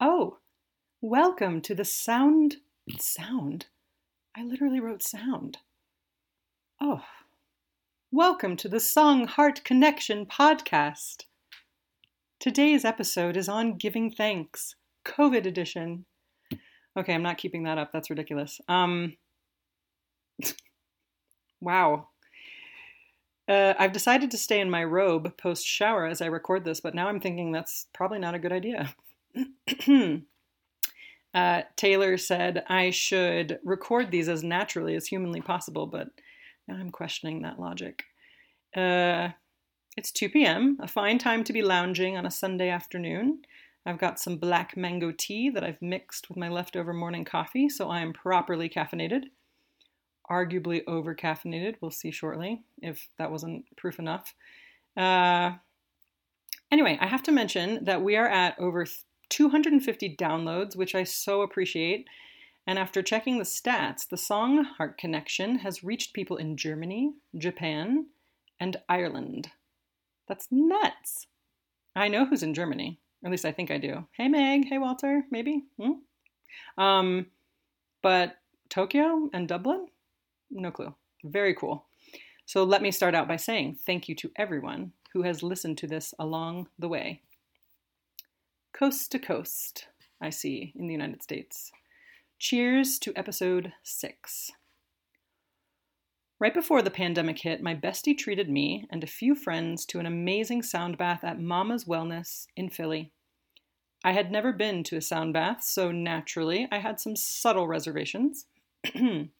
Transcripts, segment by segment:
Oh, welcome to the sound. Sound? I literally wrote sound. Oh, welcome to the Song Heart Connection podcast. Today's episode is on giving thanks, COVID edition. Okay, I'm not keeping that up. That's ridiculous. Um, wow. Uh, I've decided to stay in my robe post shower as I record this, but now I'm thinking that's probably not a good idea. uh, Taylor said I should record these as naturally as humanly possible, but now I'm questioning that logic. Uh, it's 2 p.m., a fine time to be lounging on a Sunday afternoon. I've got some black mango tea that I've mixed with my leftover morning coffee, so I am properly caffeinated. Arguably over caffeinated, we'll see shortly if that wasn't proof enough. Uh, anyway, I have to mention that we are at over 250 downloads, which I so appreciate. And after checking the stats, the song Heart Connection has reached people in Germany, Japan, and Ireland. That's nuts. I know who's in Germany. At least I think I do. Hey Meg, hey Walter, maybe. Hmm? Um, but Tokyo and Dublin, no clue. Very cool. So let me start out by saying thank you to everyone who has listened to this along the way coast to coast, I see, in the United States. Cheers to episode six. Right before the pandemic hit, my bestie treated me and a few friends to an amazing sound bath at Mama's Wellness in Philly. I had never been to a sound bath, so naturally I had some subtle reservations. the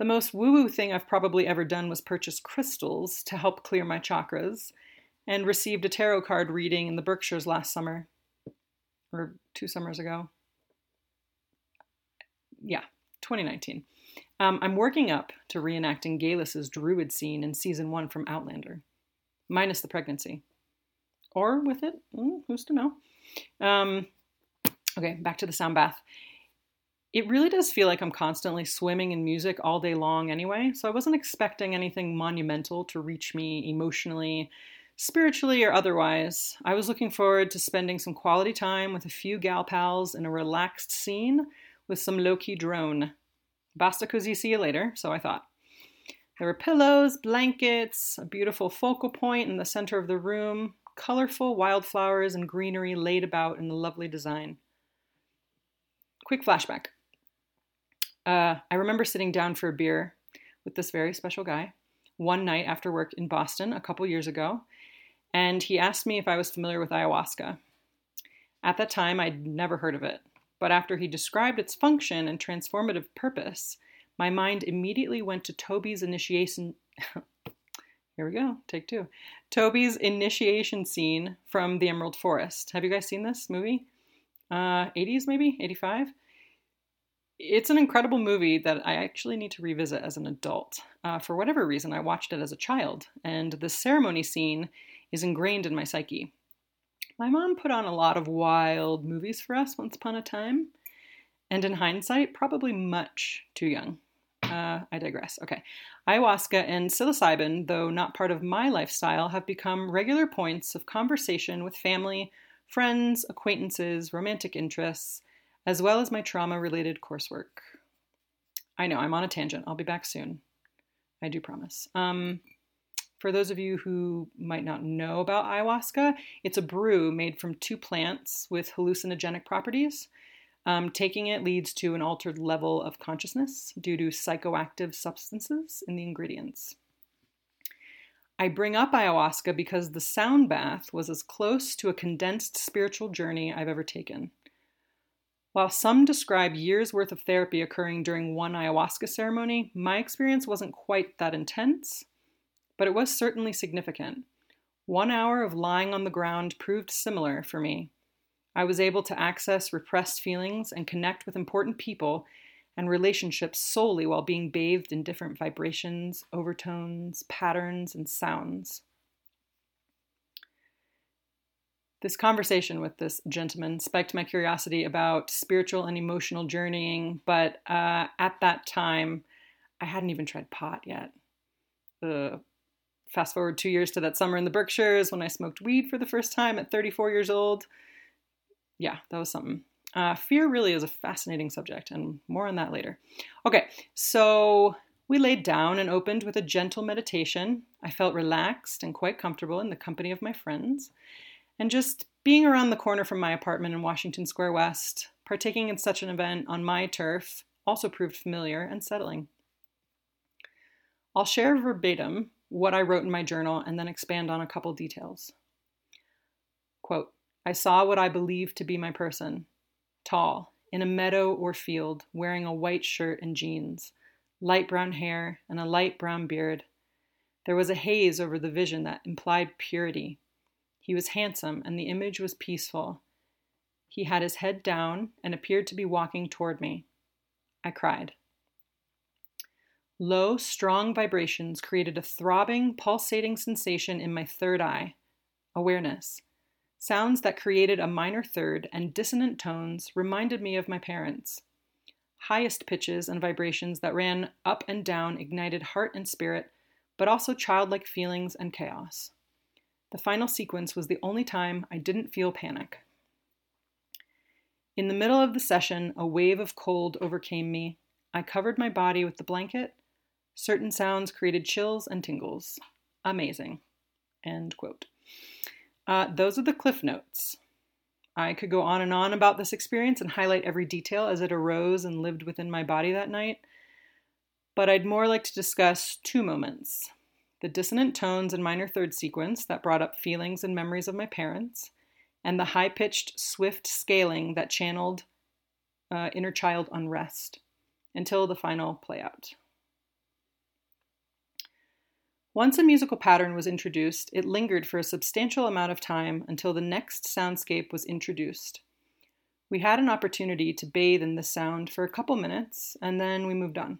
most woo woo thing I've probably ever done was purchase crystals to help clear my chakras and received a tarot card reading in the Berkshires last summer, or two summers ago. Yeah, 2019. Um, I'm working up to reenacting Geillis's druid scene in season one from Outlander, minus the pregnancy. Or with it, mm, who's to know? Um, okay, back to the sound bath. It really does feel like I'm constantly swimming in music all day long anyway, so I wasn't expecting anything monumental to reach me emotionally spiritually or otherwise. I was looking forward to spending some quality time with a few gal pals in a relaxed scene with some low key drone. Basta così, see you later, so I thought. There were pillows, blankets, a beautiful focal point in the center of the room, colorful wildflowers and greenery laid about in a lovely design. Quick flashback. Uh, I remember sitting down for a beer with this very special guy one night after work in Boston a couple years ago, and he asked me if I was familiar with ayahuasca. At that time, I'd never heard of it, but after he described its function and transformative purpose, my mind immediately went to Toby's initiation. Here we go, take two. Toby's initiation scene from The Emerald Forest. Have you guys seen this movie? Uh, 80s, maybe? 85? It's an incredible movie that I actually need to revisit as an adult. Uh, for whatever reason, I watched it as a child, and the ceremony scene is ingrained in my psyche. My mom put on a lot of wild movies for us once upon a time, and in hindsight, probably much too young. Uh, I digress. Okay. Ayahuasca and psilocybin, though not part of my lifestyle, have become regular points of conversation with family, friends, acquaintances, romantic interests, as well as my trauma related coursework. I know, I'm on a tangent. I'll be back soon. I do promise. Um, for those of you who might not know about ayahuasca, it's a brew made from two plants with hallucinogenic properties. Um, taking it leads to an altered level of consciousness due to psychoactive substances in the ingredients. I bring up ayahuasca because the sound bath was as close to a condensed spiritual journey I've ever taken. While some describe years worth of therapy occurring during one ayahuasca ceremony, my experience wasn't quite that intense but it was certainly significant. One hour of lying on the ground proved similar for me. I was able to access repressed feelings and connect with important people and relationships solely while being bathed in different vibrations, overtones, patterns, and sounds. This conversation with this gentleman spiked my curiosity about spiritual and emotional journeying, but uh, at that time, I hadn't even tried pot yet. Uh, fast forward two years to that summer in the Berkshires when I smoked weed for the first time at 34 years old. yeah, that was something. Uh, fear really is a fascinating subject, and more on that later. Okay, so we laid down and opened with a gentle meditation. I felt relaxed and quite comfortable in the company of my friends. And just being around the corner from my apartment in Washington Square West, partaking in such an event on my turf, also proved familiar and settling. I'll share verbatim what I wrote in my journal and then expand on a couple details. Quote I saw what I believed to be my person tall, in a meadow or field, wearing a white shirt and jeans, light brown hair, and a light brown beard. There was a haze over the vision that implied purity. He was handsome, and the image was peaceful. He had his head down and appeared to be walking toward me. I cried. Low, strong vibrations created a throbbing, pulsating sensation in my third eye awareness. Sounds that created a minor third and dissonant tones reminded me of my parents. Highest pitches and vibrations that ran up and down ignited heart and spirit, but also childlike feelings and chaos. The final sequence was the only time I didn't feel panic. In the middle of the session, a wave of cold overcame me. I covered my body with the blanket. Certain sounds created chills and tingles. Amazing. End quote. Uh, those are the cliff notes. I could go on and on about this experience and highlight every detail as it arose and lived within my body that night, but I'd more like to discuss two moments the dissonant tones and minor third sequence that brought up feelings and memories of my parents, and the high pitched, swift scaling that channeled uh, inner child unrest until the final playout. Once a musical pattern was introduced, it lingered for a substantial amount of time until the next soundscape was introduced. We had an opportunity to bathe in the sound for a couple minutes, and then we moved on.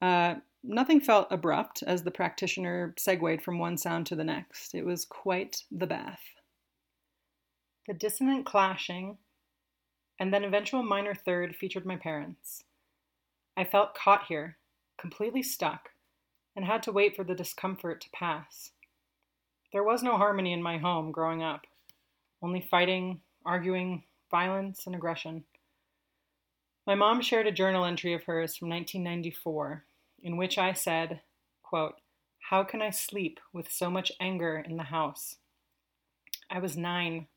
Uh, nothing felt abrupt as the practitioner segued from one sound to the next. It was quite the bath. The dissonant clashing and then eventual minor third featured my parents. I felt caught here, completely stuck, and had to wait for the discomfort to pass. There was no harmony in my home growing up, only fighting, arguing, violence, and aggression. My mom shared a journal entry of hers from 1994 in which I said, quote, How can I sleep with so much anger in the house? I was nine.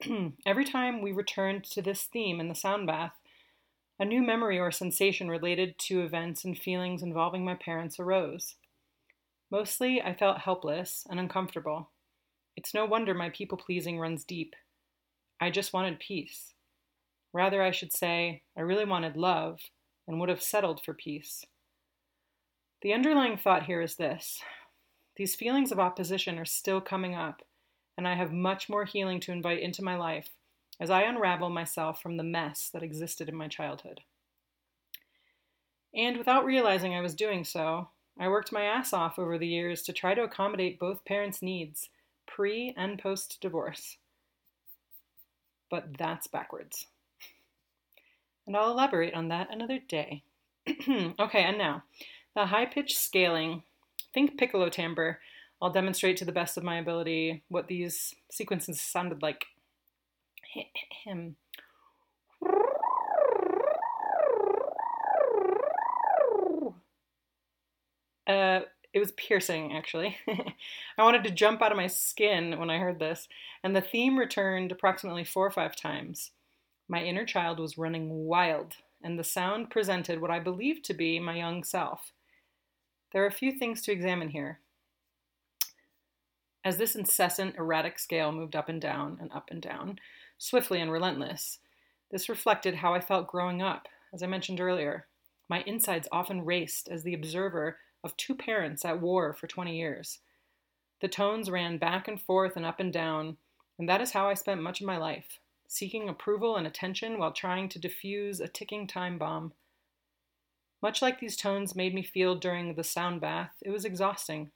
Every time we returned to this theme in the sound bath, a new memory or sensation related to events and feelings involving my parents arose. Mostly, I felt helpless and uncomfortable. It's no wonder my people pleasing runs deep. I just wanted peace. Rather, I should say, I really wanted love and would have settled for peace. The underlying thought here is this these feelings of opposition are still coming up and I have much more healing to invite into my life as I unravel myself from the mess that existed in my childhood. And without realizing I was doing so, I worked my ass off over the years to try to accommodate both parents' needs, pre and post divorce. But that's backwards. And I'll elaborate on that another day. okay, and now, the high pitched scaling. Think piccolo timbre I'll demonstrate to the best of my ability what these sequences sounded like. Him. Uh, it was piercing, actually. I wanted to jump out of my skin when I heard this, and the theme returned approximately four or five times. My inner child was running wild, and the sound presented what I believed to be my young self. There are a few things to examine here. As this incessant, erratic scale moved up and down and up and down, swiftly and relentless, this reflected how I felt growing up. As I mentioned earlier, my insides often raced as the observer of two parents at war for 20 years. The tones ran back and forth and up and down, and that is how I spent much of my life, seeking approval and attention while trying to defuse a ticking time bomb. Much like these tones made me feel during the sound bath, it was exhausting.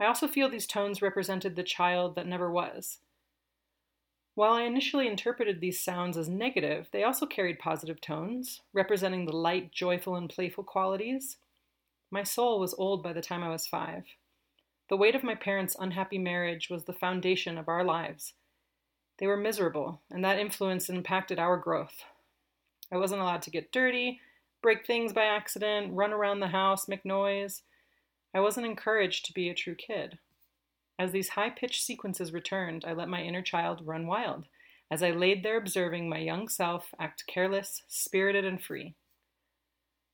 I also feel these tones represented the child that never was. While I initially interpreted these sounds as negative, they also carried positive tones, representing the light, joyful, and playful qualities. My soul was old by the time I was five. The weight of my parents' unhappy marriage was the foundation of our lives. They were miserable, and that influence impacted our growth. I wasn't allowed to get dirty, break things by accident, run around the house, make noise. I wasn't encouraged to be a true kid. As these high pitched sequences returned, I let my inner child run wild, as I laid there observing my young self act careless, spirited, and free.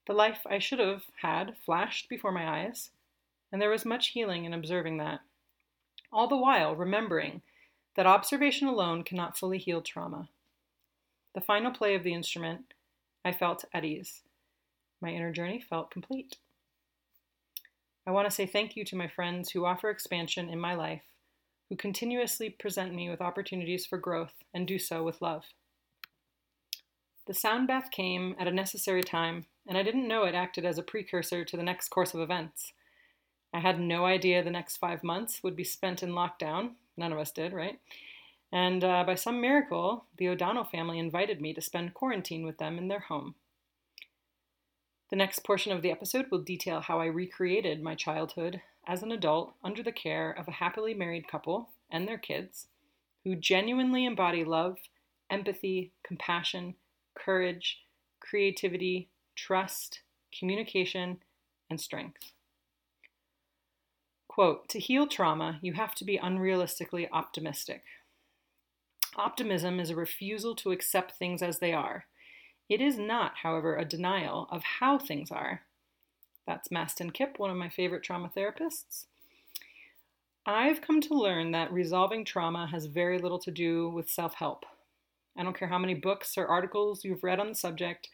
The life I should have had flashed before my eyes, and there was much healing in observing that. All the while remembering that observation alone cannot fully heal trauma. The final play of the instrument, I felt at ease. My inner journey felt complete. I want to say thank you to my friends who offer expansion in my life, who continuously present me with opportunities for growth and do so with love. The sound bath came at a necessary time, and I didn't know it acted as a precursor to the next course of events. I had no idea the next five months would be spent in lockdown. None of us did, right? And uh, by some miracle, the O'Donnell family invited me to spend quarantine with them in their home. The next portion of the episode will detail how I recreated my childhood as an adult under the care of a happily married couple and their kids who genuinely embody love, empathy, compassion, courage, creativity, trust, communication, and strength. Quote To heal trauma, you have to be unrealistically optimistic. Optimism is a refusal to accept things as they are it is not, however, a denial of how things are. That's Mastin Kipp, one of my favorite trauma therapists. I've come to learn that resolving trauma has very little to do with self help. I don't care how many books or articles you've read on the subject,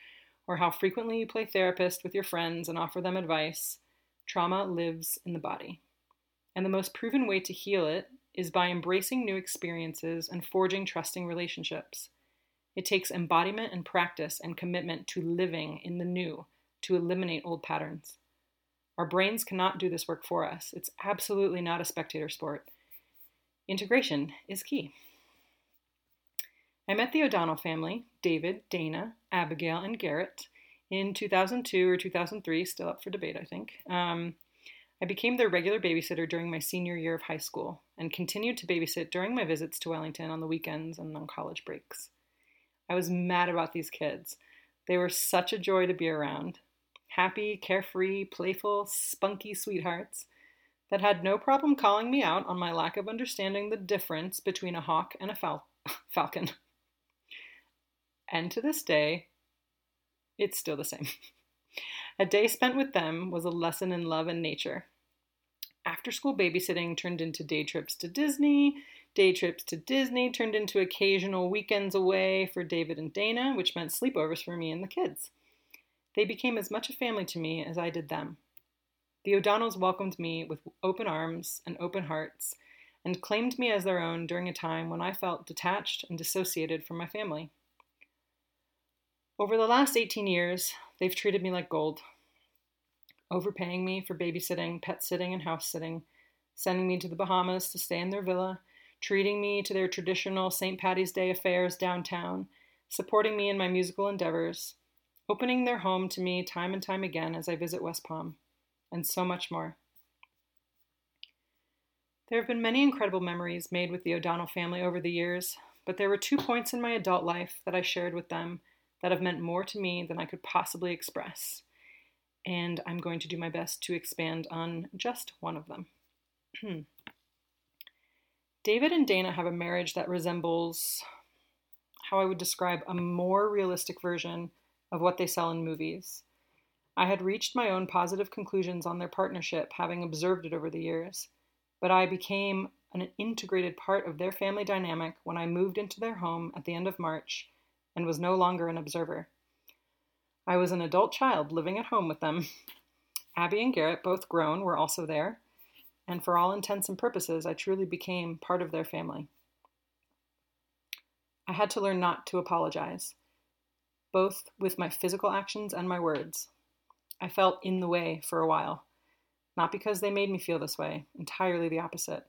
or how frequently you play therapist with your friends and offer them advice, trauma lives in the body. And the most proven way to heal it is by embracing new experiences and forging trusting relationships. It takes embodiment and practice and commitment to living in the new to eliminate old patterns. Our brains cannot do this work for us. It's absolutely not a spectator sport. Integration is key. I met the O'Donnell family, David, Dana, Abigail, and Garrett, in 2002 or 2003, still up for debate, I think. Um, I became their regular babysitter during my senior year of high school and continued to babysit during my visits to Wellington on the weekends and on college breaks. I was mad about these kids. They were such a joy to be around. Happy, carefree, playful, spunky sweethearts that had no problem calling me out on my lack of understanding the difference between a hawk and a fal- falcon. And to this day, it's still the same. a day spent with them was a lesson in love and nature. After school babysitting turned into day trips to Disney, Day trips to Disney turned into occasional weekends away for David and Dana, which meant sleepovers for me and the kids. They became as much a family to me as I did them. The O'Donnells welcomed me with open arms and open hearts and claimed me as their own during a time when I felt detached and dissociated from my family. Over the last 18 years, they've treated me like gold, overpaying me for babysitting, pet sitting, and house sitting, sending me to the Bahamas to stay in their villa, treating me to their traditional St. Patty's Day affairs downtown, supporting me in my musical endeavors, opening their home to me time and time again as I visit West Palm, and so much more. There have been many incredible memories made with the O'Donnell family over the years, but there were two points in my adult life that I shared with them that have meant more to me than I could possibly express. And I'm going to do my best to expand on just one of them. David and Dana have a marriage that resembles how I would describe a more realistic version of what they sell in movies. I had reached my own positive conclusions on their partnership, having observed it over the years, but I became an integrated part of their family dynamic when I moved into their home at the end of March and was no longer an observer. I was an adult child living at home with them. Abby and Garrett, both grown, were also there, and for all intents and purposes, I truly became part of their family. I had to learn not to apologize, both with my physical actions and my words. I felt in the way for a while, not because they made me feel this way, entirely the opposite.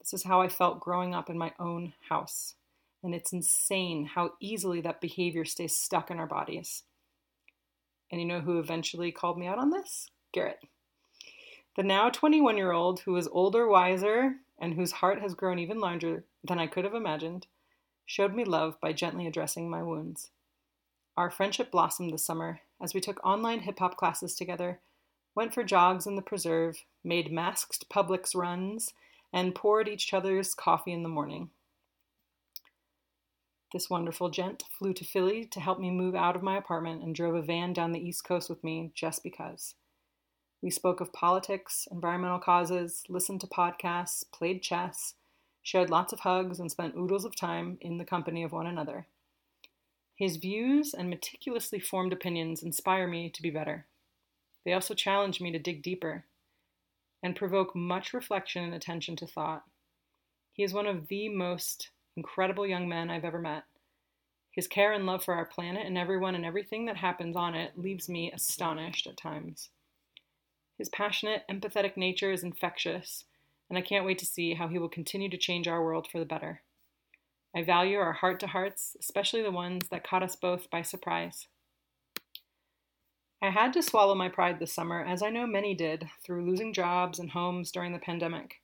This is how I felt growing up in my own house, and it's insane how easily that behavior stays stuck in our bodies. And you know who eventually called me out on this? Garrett. The now 21 year old, who is older, wiser, and whose heart has grown even larger than I could have imagined, showed me love by gently addressing my wounds. Our friendship blossomed this summer as we took online hip hop classes together, went for jogs in the preserve, made masked Publix runs, and poured each other's coffee in the morning. This wonderful gent flew to Philly to help me move out of my apartment and drove a van down the East Coast with me just because. We spoke of politics, environmental causes, listened to podcasts, played chess, shared lots of hugs, and spent oodles of time in the company of one another. His views and meticulously formed opinions inspire me to be better. They also challenge me to dig deeper and provoke much reflection and attention to thought. He is one of the most incredible young men I've ever met. His care and love for our planet and everyone and everything that happens on it leaves me astonished at times. His passionate, empathetic nature is infectious, and I can't wait to see how he will continue to change our world for the better. I value our heart to hearts, especially the ones that caught us both by surprise. I had to swallow my pride this summer, as I know many did, through losing jobs and homes during the pandemic.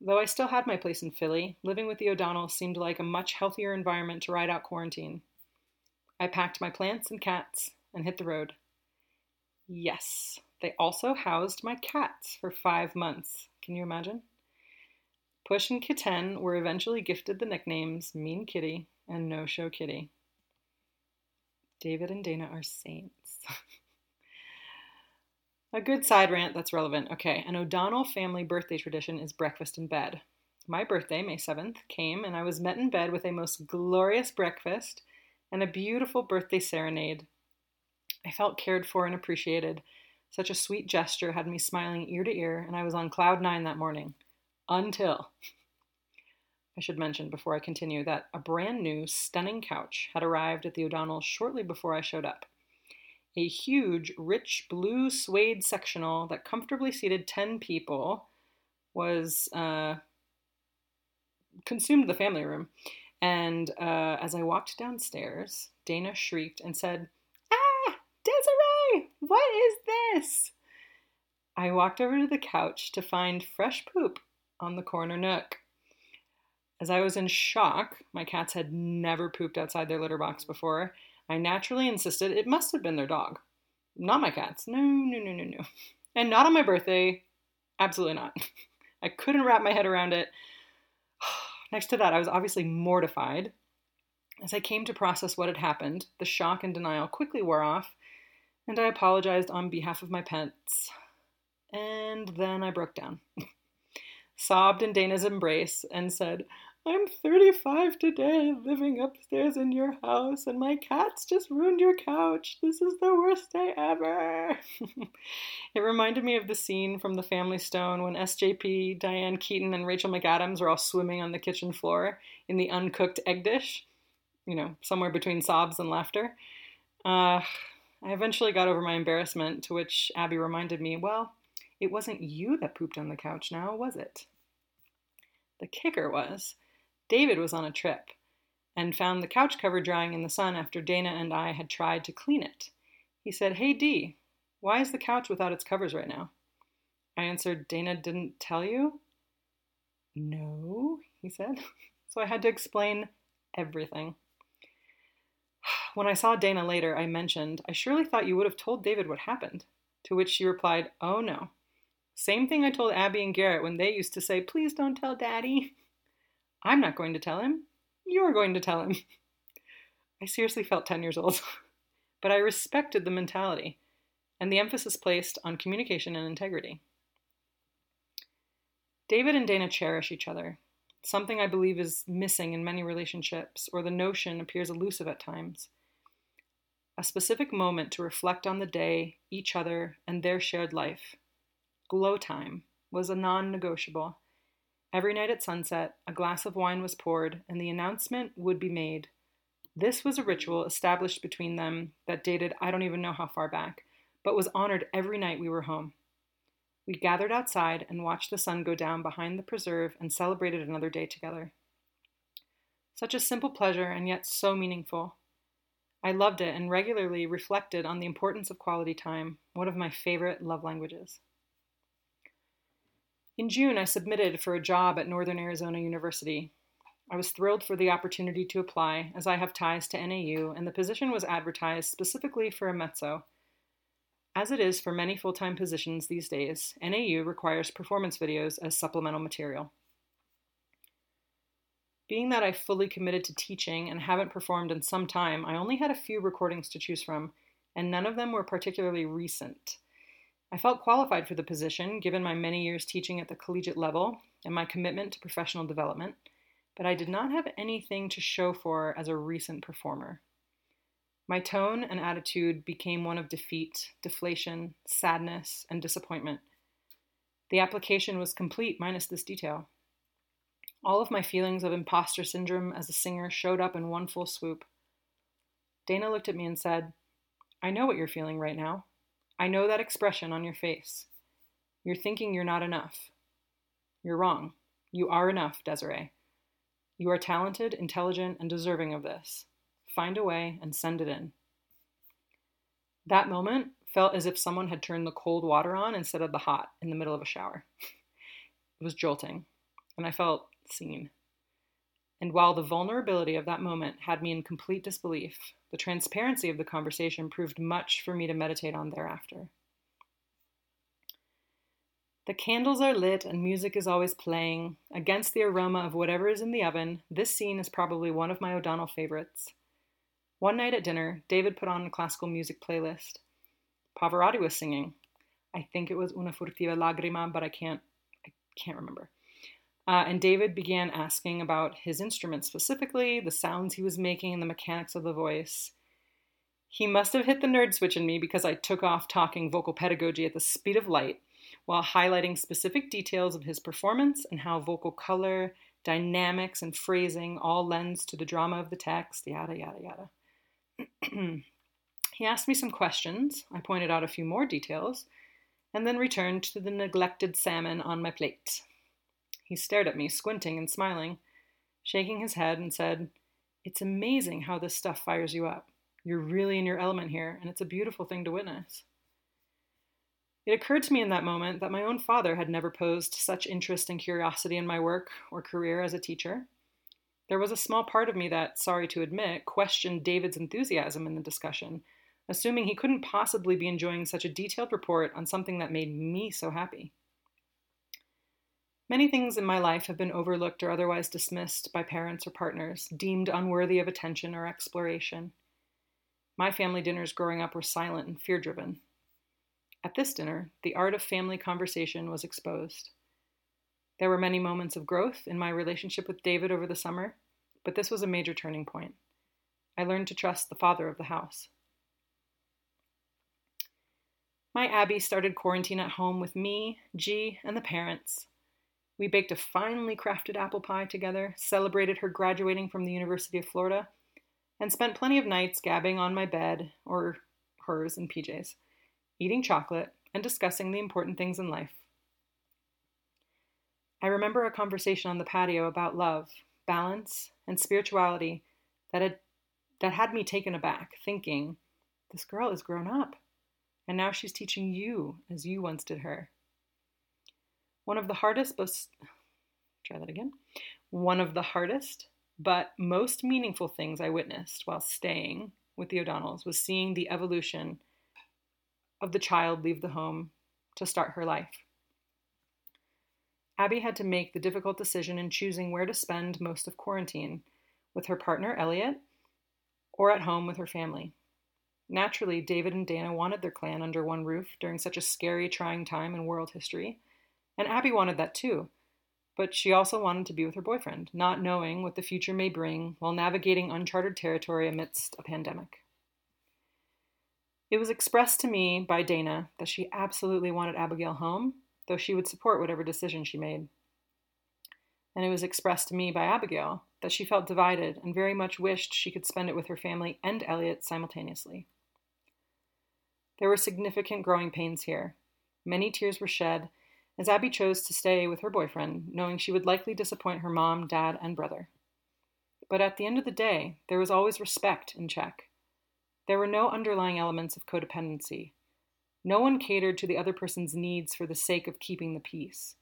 Though I still had my place in Philly, living with the O'Donnells seemed like a much healthier environment to ride out quarantine. I packed my plants and cats and hit the road. Yes, they also housed my cats for five months. Can you imagine? Push and Kitten were eventually gifted the nicknames Mean Kitty and No Show Kitty. David and Dana are saints. A good side rant that's relevant. Okay, an O'Donnell family birthday tradition is breakfast in bed. My birthday, May 7th, came and I was met in bed with a most glorious breakfast and a beautiful birthday serenade. I felt cared for and appreciated. Such a sweet gesture had me smiling ear to ear, and I was on cloud nine that morning. Until. I should mention before I continue that a brand new, stunning couch had arrived at the O'Donnells shortly before I showed up a huge, rich blue suede sectional that comfortably seated 10 people was uh, consumed the family room. And uh, as I walked downstairs, Dana shrieked and said, what is this? I walked over to the couch to find fresh poop on the corner nook. As I was in shock, my cats had never pooped outside their litter box before, I naturally insisted it must have been their dog. Not my cats. No, no, no, no, no. And not on my birthday. Absolutely not. I couldn't wrap my head around it. Next to that, I was obviously mortified. As I came to process what had happened, the shock and denial quickly wore off, and I apologized on behalf of my pets. And then I broke down, sobbed in Dana's embrace, and said, I'm 35 today, living upstairs in your house, and my cats just ruined your couch. This is the worst day ever. it reminded me of the scene from The Family Stone when SJP, Diane Keaton, and Rachel McAdams are all swimming on the kitchen floor in the uncooked egg dish, you know, somewhere between sobs and laughter. Uh, I eventually got over my embarrassment, to which Abby reminded me, well, it wasn't you that pooped on the couch now, was it? The kicker was David was on a trip and found the couch cover drying in the sun after Dana and I had tried to clean it. He said, Hey Dee, why is the couch without its covers right now? I answered, Dana didn't tell you? No, he said. So I had to explain everything. When I saw Dana later, I mentioned, I surely thought you would have told David what happened. To which she replied, Oh no. Same thing I told Abby and Garrett when they used to say, Please don't tell Daddy. I'm not going to tell him. You're going to tell him. I seriously felt 10 years old, but I respected the mentality and the emphasis placed on communication and integrity. David and Dana cherish each other, something I believe is missing in many relationships, or the notion appears elusive at times. A specific moment to reflect on the day, each other, and their shared life. Glow time was a non negotiable Every night at sunset, a glass of wine was poured, and the announcement would be made. This was a ritual established between them that dated I don't even know how far back, but was honored every night we were home. We gathered outside and watched the sun go down behind the preserve and celebrated another day together. Such a simple pleasure and yet so meaningful. I loved it and regularly reflected on the importance of quality time, one of my favorite love languages. In June, I submitted for a job at Northern Arizona University. I was thrilled for the opportunity to apply, as I have ties to NAU, and the position was advertised specifically for a mezzo. As it is for many full time positions these days, NAU requires performance videos as supplemental material. Being that I fully committed to teaching and haven't performed in some time, I only had a few recordings to choose from, and none of them were particularly recent. I felt qualified for the position given my many years teaching at the collegiate level and my commitment to professional development, but I did not have anything to show for as a recent performer. My tone and attitude became one of defeat, deflation, sadness, and disappointment. The application was complete minus this detail. All of my feelings of imposter syndrome as a singer showed up in one full swoop. Dana looked at me and said, I know what you're feeling right now. I know that expression on your face. You're thinking you're not enough. You're wrong. You are enough, Desiree. You are talented, intelligent, and deserving of this. Find a way and send it in. That moment felt as if someone had turned the cold water on instead of the hot in the middle of a shower. it was jolting, and I felt seen. And while the vulnerability of that moment had me in complete disbelief, the transparency of the conversation proved much for me to meditate on thereafter. The candles are lit and music is always playing. Against the aroma of whatever is in the oven, this scene is probably one of my O'Donnell favorites. One night at dinner, David put on a classical music playlist. Pavarotti was singing. I think it was Una furtiva lagrima, but I can't I can't remember. Uh, and David began asking about his instrument specifically, the sounds he was making, and the mechanics of the voice. He must have hit the nerd switch in me because I took off talking vocal pedagogy at the speed of light while highlighting specific details of his performance and how vocal color, dynamics, and phrasing all lends to the drama of the text, yada, yada, yada. he asked me some questions. I pointed out a few more details and then returned to the neglected salmon on my plate. He stared at me, squinting and smiling, shaking his head, and said, It's amazing how this stuff fires you up. You're really in your element here, and it's a beautiful thing to witness. It occurred to me in that moment that my own father had never posed such interest and curiosity in my work or career as a teacher. There was a small part of me that, sorry to admit, questioned David's enthusiasm in the discussion, assuming he couldn't possibly be enjoying such a detailed report on something that made me so happy. Many things in my life have been overlooked or otherwise dismissed by parents or partners, deemed unworthy of attention or exploration. My family dinners growing up were silent and fear driven. At this dinner, the art of family conversation was exposed. There were many moments of growth in my relationship with David over the summer, but this was a major turning point. I learned to trust the father of the house. My Abby started quarantine at home with me, G, and the parents. We baked a finely crafted apple pie together, celebrated her graduating from the University of Florida, and spent plenty of nights gabbing on my bed, or hers in PJs, eating chocolate and discussing the important things in life. I remember a conversation on the patio about love, balance, and spirituality that had, that had me taken aback, thinking, this girl is grown up, and now she's teaching you as you once did her. One of the hardest, but try that again. One of the hardest but most meaningful things I witnessed while staying with the O'Donnells was seeing the evolution of the child leave the home to start her life. Abby had to make the difficult decision in choosing where to spend most of quarantine with her partner, Elliot, or at home with her family. Naturally, David and Dana wanted their clan under one roof during such a scary, trying time in world history, and Abby wanted that too. But she also wanted to be with her boyfriend, not knowing what the future may bring while navigating uncharted territory amidst a pandemic. It was expressed to me by Dana that she absolutely wanted Abigail home, though she would support whatever decision she made. And it was expressed to me by Abigail that she felt divided and very much wished she could spend it with her family and Elliot simultaneously. There were significant growing pains here. Many tears were shed, as Abby chose to stay with her boyfriend, knowing she would likely disappoint her mom, dad, and brother. But at the end of the day, there was always respect in check. There were no underlying elements of codependency. No one catered to the other person's needs for the sake of keeping the peace.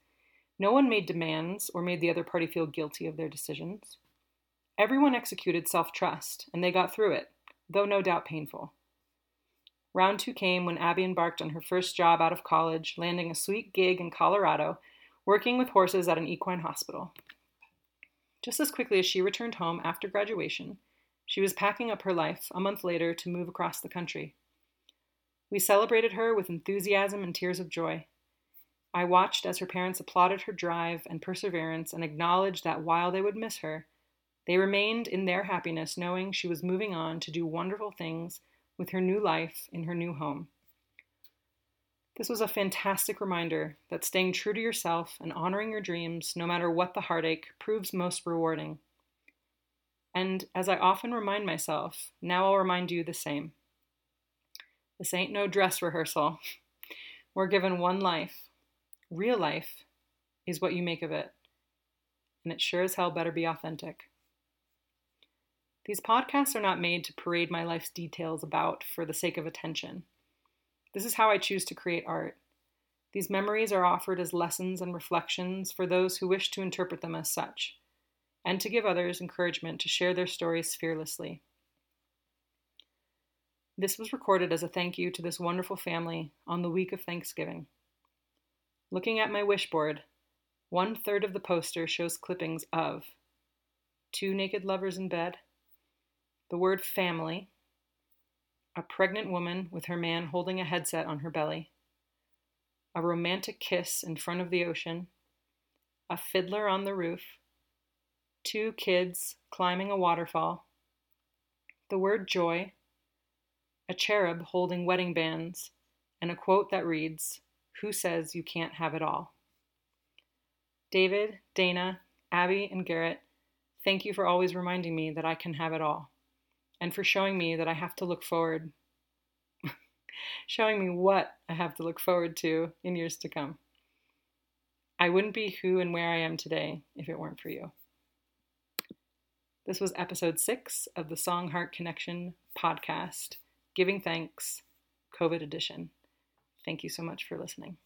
No one made demands or made the other party feel guilty of their decisions. Everyone executed self trust, and they got through it, though no doubt painful. Round two came when Abby embarked on her first job out of college, landing a sweet gig in Colorado, working with horses at an equine hospital. Just as quickly as she returned home after graduation, she was packing up her life a month later to move across the country. We celebrated her with enthusiasm and tears of joy. I watched as her parents applauded her drive and perseverance and acknowledged that while they would miss her, they remained in their happiness knowing she was moving on to do wonderful things with her new life in her new home. This was a fantastic reminder that staying true to yourself and honoring your dreams, no matter what the heartache, proves most rewarding. And as I often remind myself, now I'll remind you the same. This ain't no dress rehearsal. We're given one life. Real life is what you make of it. And it sure as hell better be authentic. These podcasts are not made to parade my life's details about for the sake of attention. This is how I choose to create art. These memories are offered as lessons and reflections for those who wish to interpret them as such, and to give others encouragement to share their stories fearlessly. This was recorded as a thank you to this wonderful family on the week of Thanksgiving. Looking at my wish board, one third of the poster shows clippings of two naked lovers in bed, the word family, a pregnant woman with her man holding a headset on her belly, a romantic kiss in front of the ocean, a fiddler on the roof, two kids climbing a waterfall, the word joy, a cherub holding wedding bands, and a quote that reads, Who says you can't have it all? David, Dana, Abby, and Garrett, thank you for always reminding me that I can have it all and for showing me that I have to look forward, showing me what I have to look forward to in years to come. I wouldn't be who and where I am today if it weren't for you. This was episode six of the Song Heart Connection podcast, Giving Thanks, COVID edition. Thank you so much for listening.